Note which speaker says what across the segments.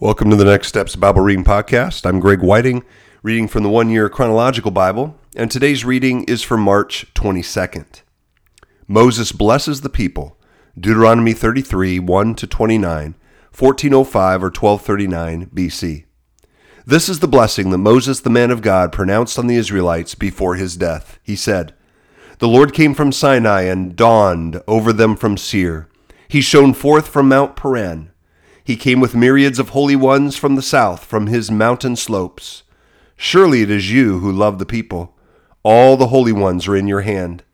Speaker 1: Welcome to the Next Steps Bible Reading Podcast. I'm Greg Whiting, reading from the One Year Chronological Bible, and today's reading is for March 22nd. Moses blesses the people. Deuteronomy 33, 1 to 29, 1405 or 1239 BC. This is the blessing that Moses, the man of God, pronounced on the Israelites before his death. He said, The Lord came from Sinai and dawned over them from Seir. He shone forth from Mount Paran. He came with myriads of holy ones from the south, from his mountain slopes. Surely it is you who love the people. All the holy ones are in your hand.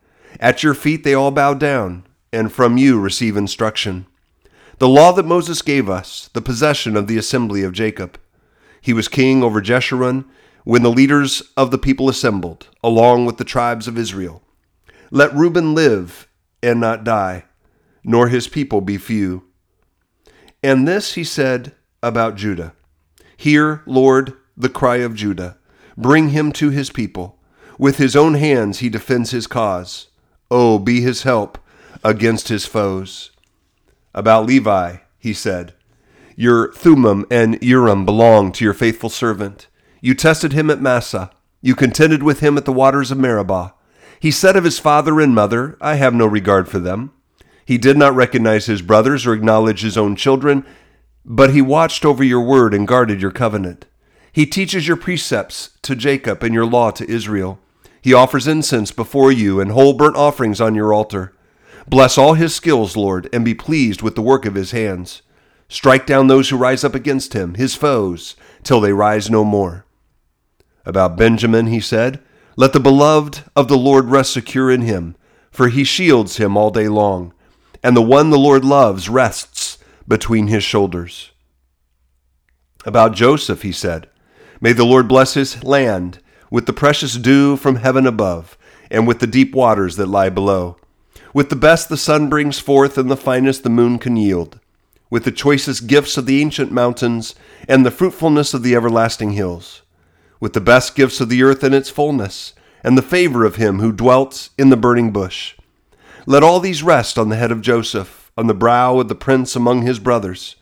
Speaker 1: At your feet they all bow down, and from you receive instruction. The law that Moses gave us, the possession of the assembly of Jacob. He was king over Jeshurun when the leaders of the people assembled, along with the tribes of Israel. Let Reuben live and not die, nor his people be few. And this he said about Judah Hear, Lord, the cry of Judah. Bring him to his people. With his own hands he defends his cause. Oh, be his help against his foes. About Levi, he said, Your Thummim and Urim belong to your faithful servant. You tested him at Massah. You contended with him at the waters of Meribah. He said of his father and mother, I have no regard for them. He did not recognize his brothers or acknowledge his own children, but he watched over your word and guarded your covenant. He teaches your precepts to Jacob and your law to Israel. He offers incense before you and whole burnt offerings on your altar. Bless all his skills, Lord, and be pleased with the work of his hands. Strike down those who rise up against him, his foes, till they rise no more. About Benjamin, he said, Let the beloved of the Lord rest secure in him, for he shields him all day long and the one the Lord loves rests between his shoulders. About Joseph, he said, May the Lord bless his land with the precious dew from heaven above, and with the deep waters that lie below, with the best the sun brings forth and the finest the moon can yield, with the choicest gifts of the ancient mountains and the fruitfulness of the everlasting hills, with the best gifts of the earth in its fullness, and the favor of him who dwelt in the burning bush let all these rest on the head of Joseph, on the brow of the prince among his brothers.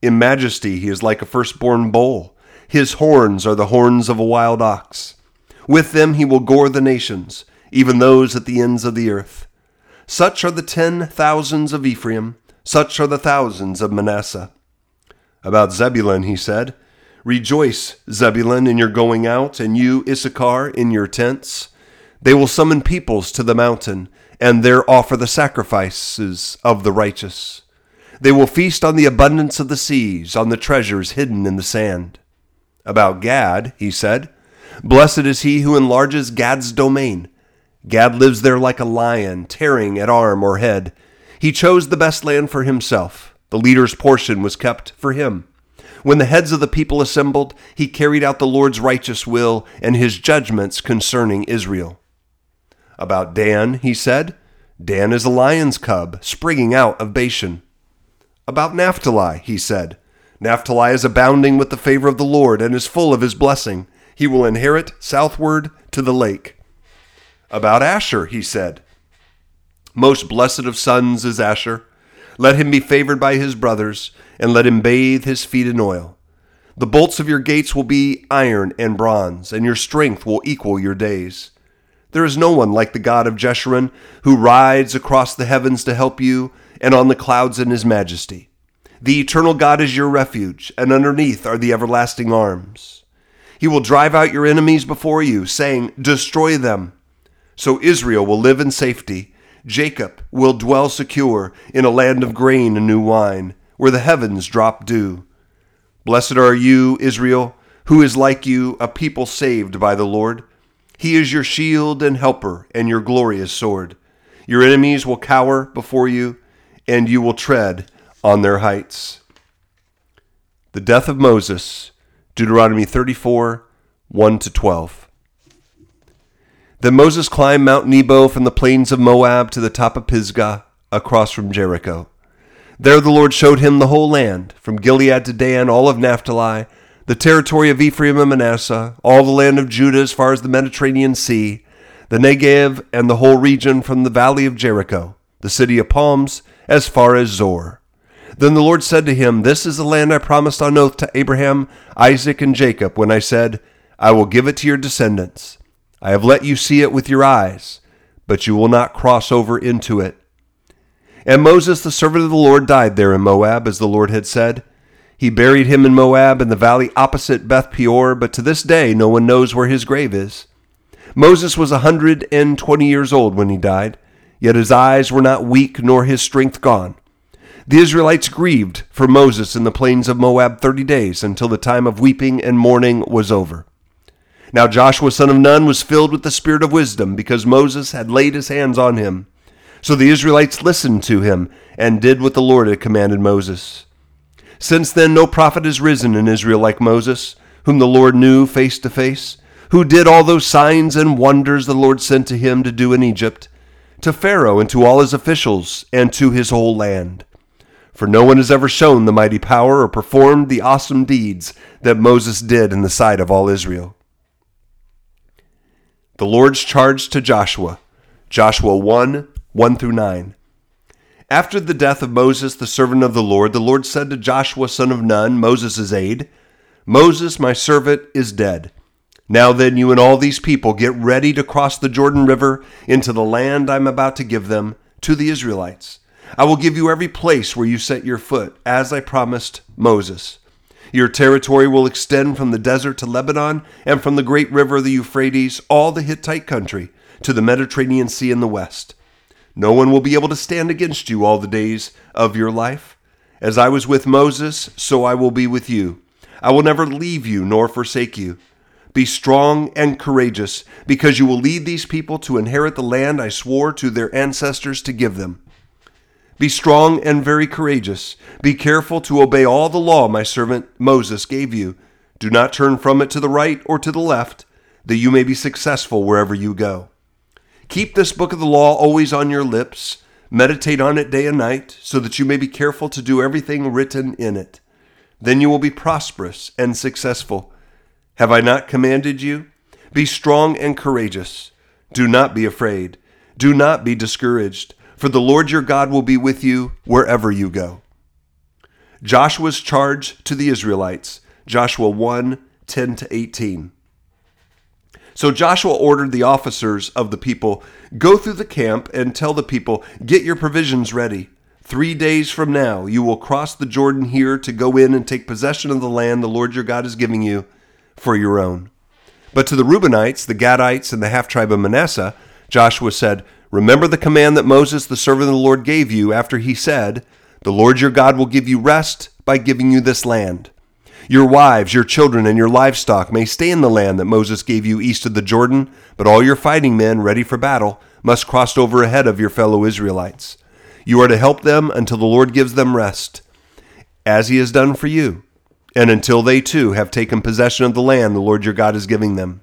Speaker 1: In majesty he is like a firstborn bull. His horns are the horns of a wild ox. With them he will gore the nations, even those at the ends of the earth. Such are the ten thousands of Ephraim, such are the thousands of Manasseh. About Zebulun he said, Rejoice, Zebulun, in your going out, and you, Issachar, in your tents. They will summon peoples to the mountain and there offer the sacrifices of the righteous. They will feast on the abundance of the seas, on the treasures hidden in the sand. About Gad, he said, Blessed is he who enlarges Gad's domain. Gad lives there like a lion, tearing at arm or head. He chose the best land for himself. The leader's portion was kept for him. When the heads of the people assembled, he carried out the Lord's righteous will and his judgments concerning Israel. About Dan, he said, Dan is a lion's cub, springing out of Bashan. About Naphtali, he said, Naphtali is abounding with the favor of the Lord and is full of his blessing. He will inherit southward to the lake. About Asher, he said, Most blessed of sons is Asher. Let him be favored by his brothers, and let him bathe his feet in oil. The bolts of your gates will be iron and bronze, and your strength will equal your days. There is no one like the God of Jeshurun, who rides across the heavens to help you, and on the clouds in his majesty. The eternal God is your refuge, and underneath are the everlasting arms. He will drive out your enemies before you, saying, Destroy them. So Israel will live in safety. Jacob will dwell secure in a land of grain and new wine, where the heavens drop dew. Blessed are you, Israel, who is like you, a people saved by the Lord. He is your shield and helper and your glorious sword. Your enemies will cower before you, and you will tread on their heights. The death of Moses, Deuteronomy 34 1 to 12. Then Moses climbed Mount Nebo from the plains of Moab to the top of Pisgah, across from Jericho. There the Lord showed him the whole land, from Gilead to Dan, all of Naphtali the territory of Ephraim and Manasseh, all the land of Judah as far as the Mediterranean Sea, the Negev, and the whole region from the valley of Jericho, the city of palms, as far as Zoar. Then the Lord said to him, This is the land I promised on oath to Abraham, Isaac, and Jacob, when I said, I will give it to your descendants. I have let you see it with your eyes, but you will not cross over into it. And Moses, the servant of the Lord, died there in Moab, as the Lord had said. He buried him in Moab in the valley opposite Beth Peor, but to this day no one knows where his grave is. Moses was a hundred and twenty years old when he died, yet his eyes were not weak nor his strength gone. The Israelites grieved for Moses in the plains of Moab thirty days until the time of weeping and mourning was over. Now Joshua son of Nun was filled with the spirit of wisdom because Moses had laid his hands on him. So the Israelites listened to him and did what the Lord had commanded Moses. Since then no prophet has risen in Israel like Moses, whom the Lord knew face to face, who did all those signs and wonders the Lord sent to him to do in Egypt, to Pharaoh and to all his officials, and to his whole land. For no one has ever shown the mighty power or performed the awesome deeds that Moses did in the sight of all Israel. The Lord's charge to Joshua, Joshua 1 1 through 9. After the death of Moses, the servant of the Lord, the Lord said to Joshua, son of Nun, Moses' aide, Moses, my servant, is dead. Now then, you and all these people get ready to cross the Jordan River into the land I'm about to give them to the Israelites. I will give you every place where you set your foot, as I promised Moses. Your territory will extend from the desert to Lebanon, and from the great river, the Euphrates, all the Hittite country, to the Mediterranean Sea in the west. No one will be able to stand against you all the days of your life. As I was with Moses, so I will be with you. I will never leave you nor forsake you. Be strong and courageous, because you will lead these people to inherit the land I swore to their ancestors to give them. Be strong and very courageous. Be careful to obey all the law my servant Moses gave you. Do not turn from it to the right or to the left, that you may be successful wherever you go. Keep this book of the law always on your lips. Meditate on it day and night, so that you may be careful to do everything written in it. Then you will be prosperous and successful. Have I not commanded you? Be strong and courageous. Do not be afraid. Do not be discouraged for the Lord your God will be with you wherever you go. Joshua's charge to the Israelites, Joshua 1 10 to 18. So Joshua ordered the officers of the people, Go through the camp and tell the people, Get your provisions ready. Three days from now, you will cross the Jordan here to go in and take possession of the land the Lord your God is giving you for your own. But to the Reubenites, the Gadites, and the half tribe of Manasseh, Joshua said, Remember the command that Moses, the servant of the Lord, gave you after he said, The Lord your God will give you rest by giving you this land. Your wives, your children, and your livestock may stay in the land that Moses gave you east of the Jordan, but all your fighting men ready for battle must cross over ahead of your fellow Israelites. You are to help them until the Lord gives them rest, as he has done for you, and until they too have taken possession of the land the Lord your God is giving them.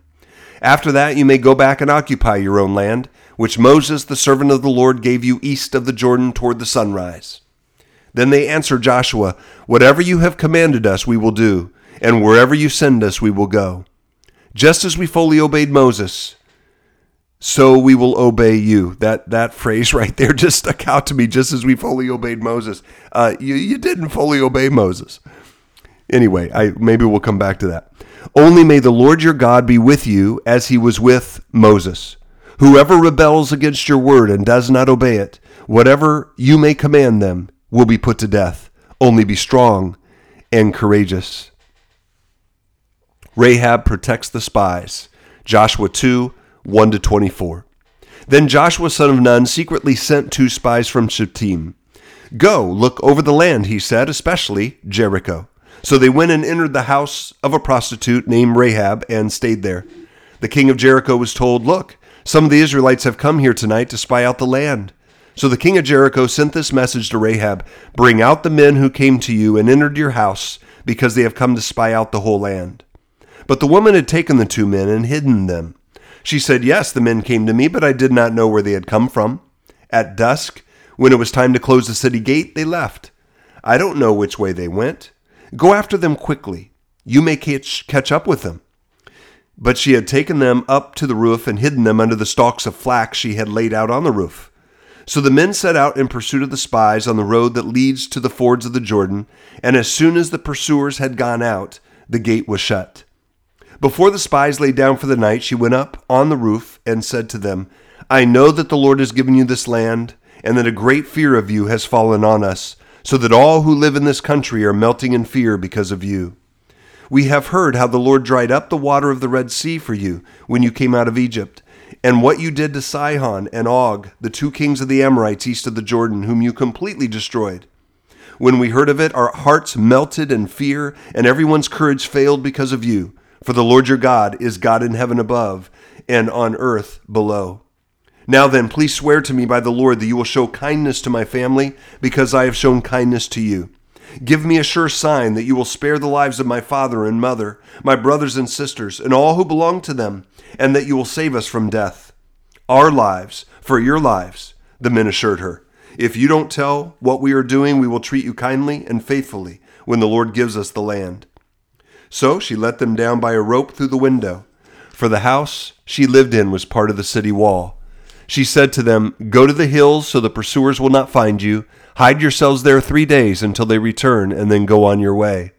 Speaker 1: After that, you may go back and occupy your own land which Moses, the servant of the Lord, gave you east of the Jordan toward the sunrise. Then they answered Joshua, Whatever you have commanded us, we will do, and wherever you send us, we will go. Just as we fully obeyed Moses, so we will obey you. That that phrase right there just stuck out to me. Just as we fully obeyed Moses, uh, you you didn't fully obey Moses. Anyway, I maybe we'll come back to that. Only may the Lord your God be with you as he was with Moses. Whoever rebels against your word and does not obey it, whatever you may command them, will be put to death. Only be strong and courageous. Rahab protects the spies. Joshua 2 1 to 24. Then Joshua son of Nun secretly sent two spies from Shittim. Go, look over the land, he said, especially Jericho. So they went and entered the house of a prostitute named Rahab and stayed there. The king of Jericho was told, Look, some of the Israelites have come here tonight to spy out the land. So the king of Jericho sent this message to Rahab Bring out the men who came to you and entered your house, because they have come to spy out the whole land. But the woman had taken the two men and hidden them. She said, Yes, the men came to me, but I did not know where they had come from. At dusk, when it was time to close the city gate, they left. I don't know which way they went. Go after them quickly. You may catch, catch up with them. But she had taken them up to the roof and hidden them under the stalks of flax she had laid out on the roof. So the men set out in pursuit of the spies on the road that leads to the fords of the Jordan, and as soon as the pursuers had gone out, the gate was shut. Before the spies lay down for the night, she went up on the roof and said to them, I know that the Lord has given you this land, and that a great fear of you has fallen on us, so that all who live in this country are melting in fear because of you. We have heard how the Lord dried up the water of the Red Sea for you when you came out of Egypt and what you did to Sihon and Og, the two kings of the Amorites east of the Jordan, whom you completely destroyed. When we heard of it, our hearts melted in fear, and everyone's courage failed because of you. For the Lord your God is God in heaven above and on earth below. Now then, please swear to me by the Lord that you will show kindness to my family, because I have shown kindness to you. Give me a sure sign that you will spare the lives of my father and mother, my brothers and sisters, and all who belong to them, and that you will save us from death. Our lives, for your lives, the men assured her. If you don't tell what we are doing, we will treat you kindly and faithfully when the Lord gives us the land. So she let them down by a rope through the window, for the house she lived in was part of the city wall. She said to them, Go to the hills so the pursuers will not find you. Hide yourselves there three days until they return, and then go on your way.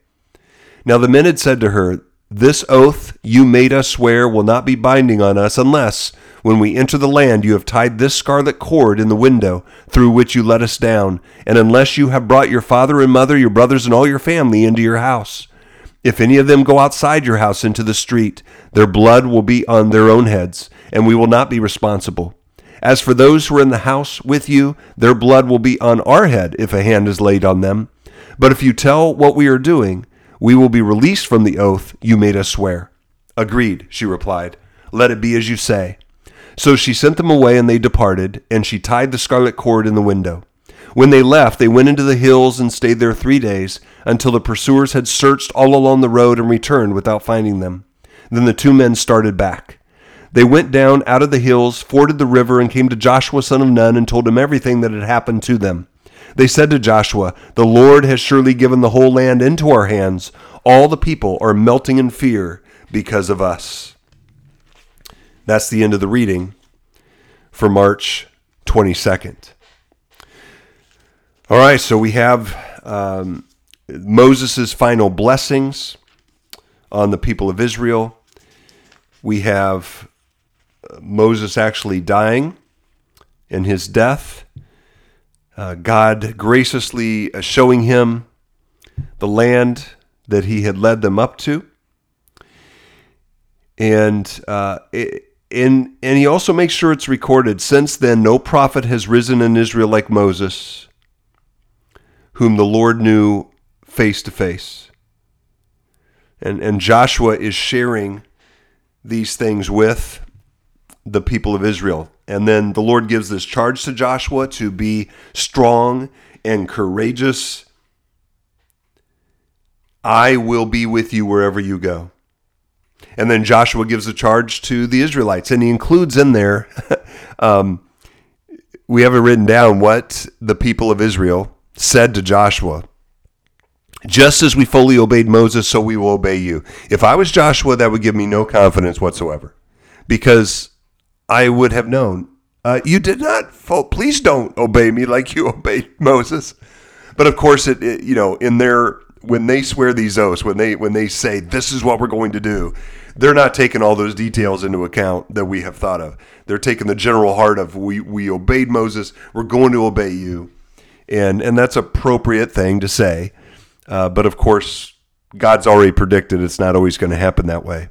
Speaker 1: Now the men had said to her, This oath you made us swear will not be binding on us unless, when we enter the land, you have tied this scarlet cord in the window through which you let us down, and unless you have brought your father and mother, your brothers, and all your family into your house. If any of them go outside your house into the street, their blood will be on their own heads, and we will not be responsible. As for those who are in the house with you, their blood will be on our head if a hand is laid on them. But if you tell what we are doing, we will be released from the oath you made us swear. Agreed, she replied. Let it be as you say. So she sent them away, and they departed, and she tied the scarlet cord in the window. When they left, they went into the hills and stayed there three days, until the pursuers had searched all along the road and returned without finding them. Then the two men started back. They went down out of the hills, forded the river, and came to Joshua son of Nun and told him everything that had happened to them. They said to Joshua, The Lord has surely given the whole land into our hands. All the people are melting in fear because of us. That's the end of the reading for March 22nd. All right, so we have um, Moses' final blessings on the people of Israel. We have Moses actually dying and his death, uh, God graciously uh, showing him the land that he had led them up to. And uh, and and he also makes sure it's recorded. Since then, no prophet has risen in Israel like Moses, whom the Lord knew face to face. And and Joshua is sharing these things with the people of Israel. And then the Lord gives this charge to Joshua to be strong and courageous. I will be with you wherever you go. And then Joshua gives a charge to the Israelites, and he includes in there, um, we have it written down what the people of Israel said to Joshua. Just as we fully obeyed Moses, so we will obey you. If I was Joshua, that would give me no confidence whatsoever. Because I would have known. Uh, you did not. Please don't obey me like you obeyed Moses. But of course, it, it, you know in their when they swear these oaths, when they when they say this is what we're going to do, they're not taking all those details into account that we have thought of. They're taking the general heart of we we obeyed Moses. We're going to obey you, and and that's appropriate thing to say. Uh, but of course, God's already predicted it's not always going to happen that way.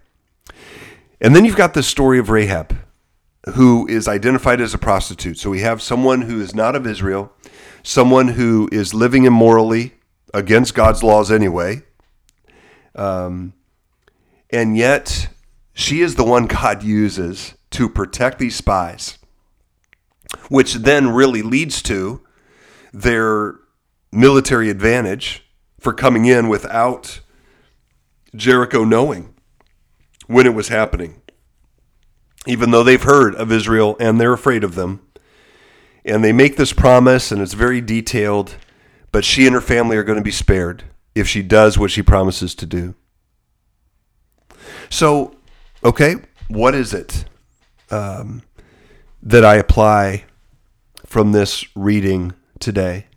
Speaker 1: And then you've got the story of Rahab who is identified as a prostitute. So we have someone who is not of Israel, someone who is living immorally against God's laws anyway. Um, and yet, she is the one God uses to protect these spies, which then really leads to their military advantage for coming in without Jericho knowing when it was happening even though they've heard of Israel and they're afraid of them. And they make this promise, and it's very detailed, but she and her family are going to be spared if she does what she promises to do. So, okay, what is it um, that I apply from this reading today?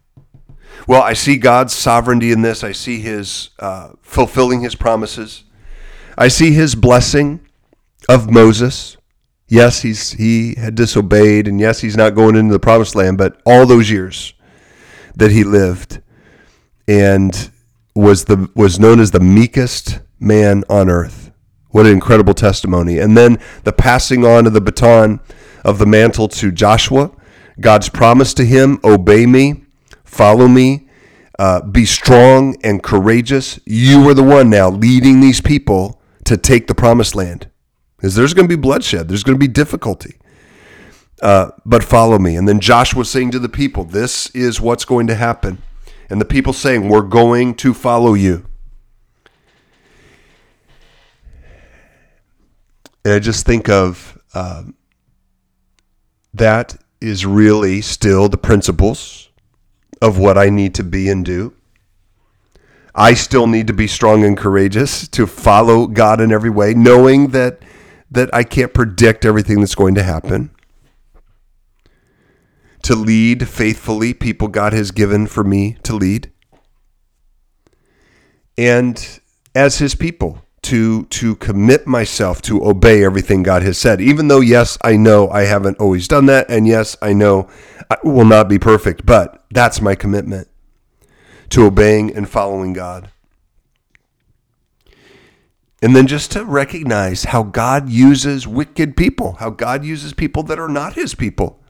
Speaker 1: Well, I see God's sovereignty in this. I see His uh, fulfilling His promises. I see His blessing of Moses. Yes, he's he had disobeyed, and yes, he's not going into the promised land. But all those years that he lived, and was the was known as the meekest man on earth. What an incredible testimony! And then the passing on of the baton of the mantle to Joshua. God's promise to him: "Obey me, follow me, uh, be strong and courageous." You are the one now leading these people to take the promised land. Because there's going to be bloodshed, there's going to be difficulty. Uh, but follow me. And then Joshua saying to the people, This is what's going to happen. And the people saying, We're going to follow you. And I just think of uh, that is really still the principles of what I need to be and do. I still need to be strong and courageous to follow God in every way, knowing that that I can't predict everything that's going to happen. To lead faithfully people God has given for me to lead. And as his people, to to commit myself to obey everything God has said. Even though yes, I know I haven't always done that and yes, I know I will not be perfect, but that's my commitment to obeying and following God. And then just to recognize how God uses wicked people, how God uses people that are not his people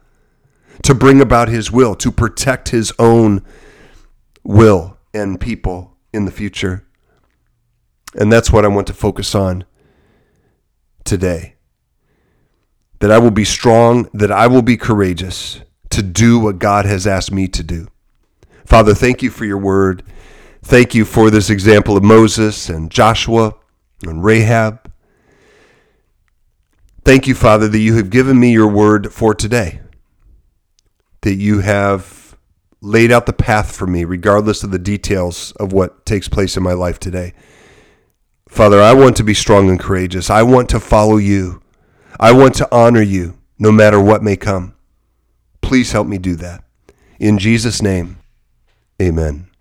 Speaker 1: to bring about his will, to protect his own will and people in the future. And that's what I want to focus on today. That I will be strong, that I will be courageous to do what God has asked me to do. Father, thank you for your word. Thank you for this example of Moses and Joshua and Rahab. Thank you, Father, that you have given me your word for today, that you have laid out the path for me, regardless of the details of what takes place in my life today. Father, I want to be strong and courageous. I want to follow you. I want to honor you no matter what may come. Please help me do that. In Jesus' name, amen.